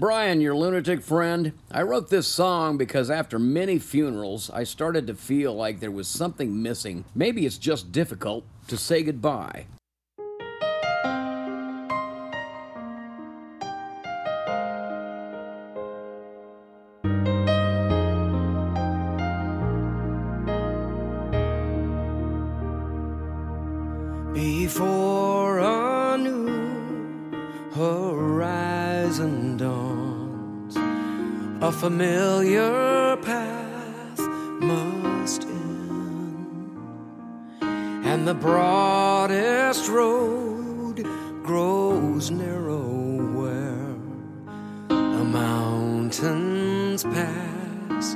Brian, your lunatic friend. I wrote this song because after many funerals, I started to feel like there was something missing. Maybe it's just difficult to say goodbye. Before a new horizon a familiar path must end, and the broadest road grows narrow where a mountain's pass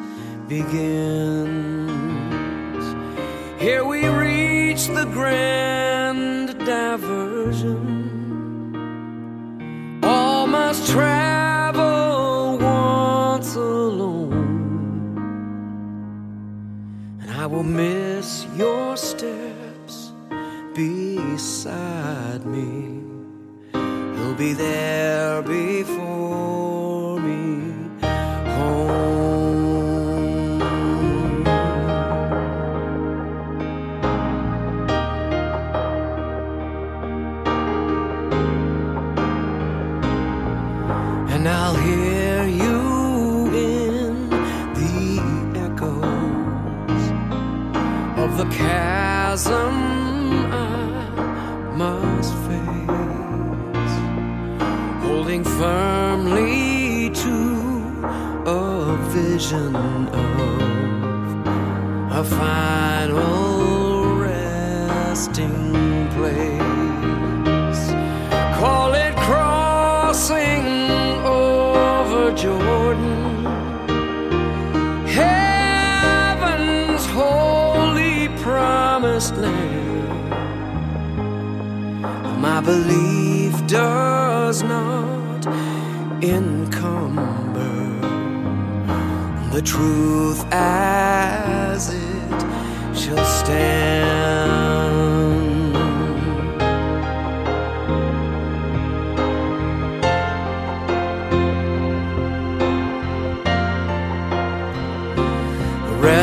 begins. Here we reach the grand diversion. All must travel will miss your steps beside me. You'll be there before the chasm I must face, holding firmly to a vision of a final resting place. Call it crossing over Jordan. Promised land. My belief does not encumber the truth as it shall stand.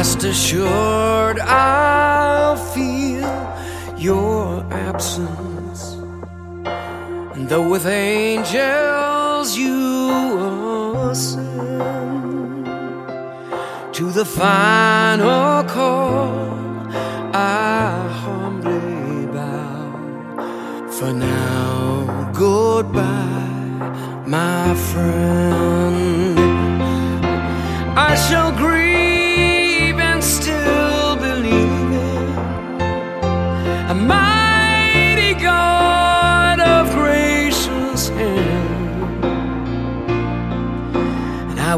Rest assured, I'll feel your absence. And though with angels you ascend to the final call, I humbly bow. For now, goodbye, my friend. I shall grieve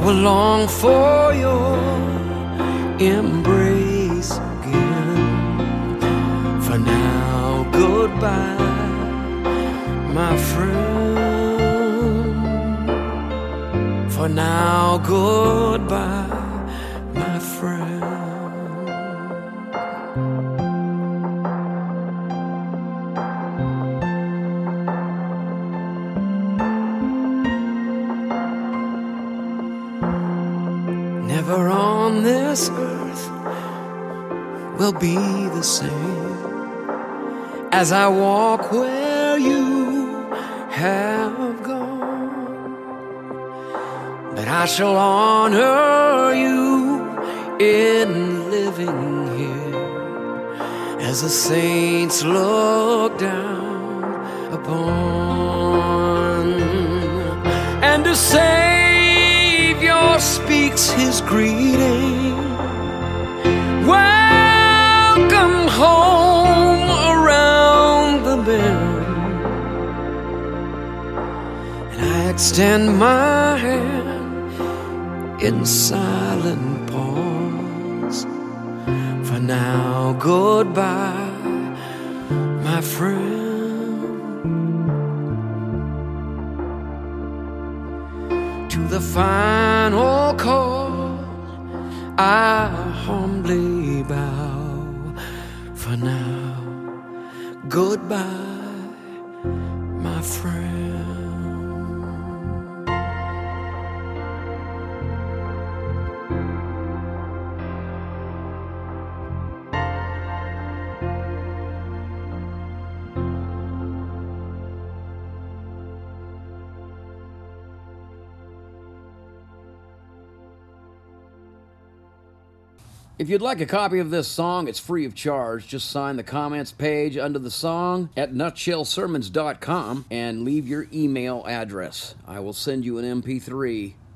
will long for your embrace again. For now, goodbye, my friend. For now, goodbye, Never on this earth will be the same as I walk where you have gone. But I shall honor you in living here as the saints look down upon. And a Savior extend my hand in silent pause. For now, goodbye, my friend. To the final call, I humbly bow. For now, goodbye, my friend. If you'd like a copy of this song, it's free of charge. Just sign the comments page under the song at nutshellsermons.com and leave your email address. I will send you an MP3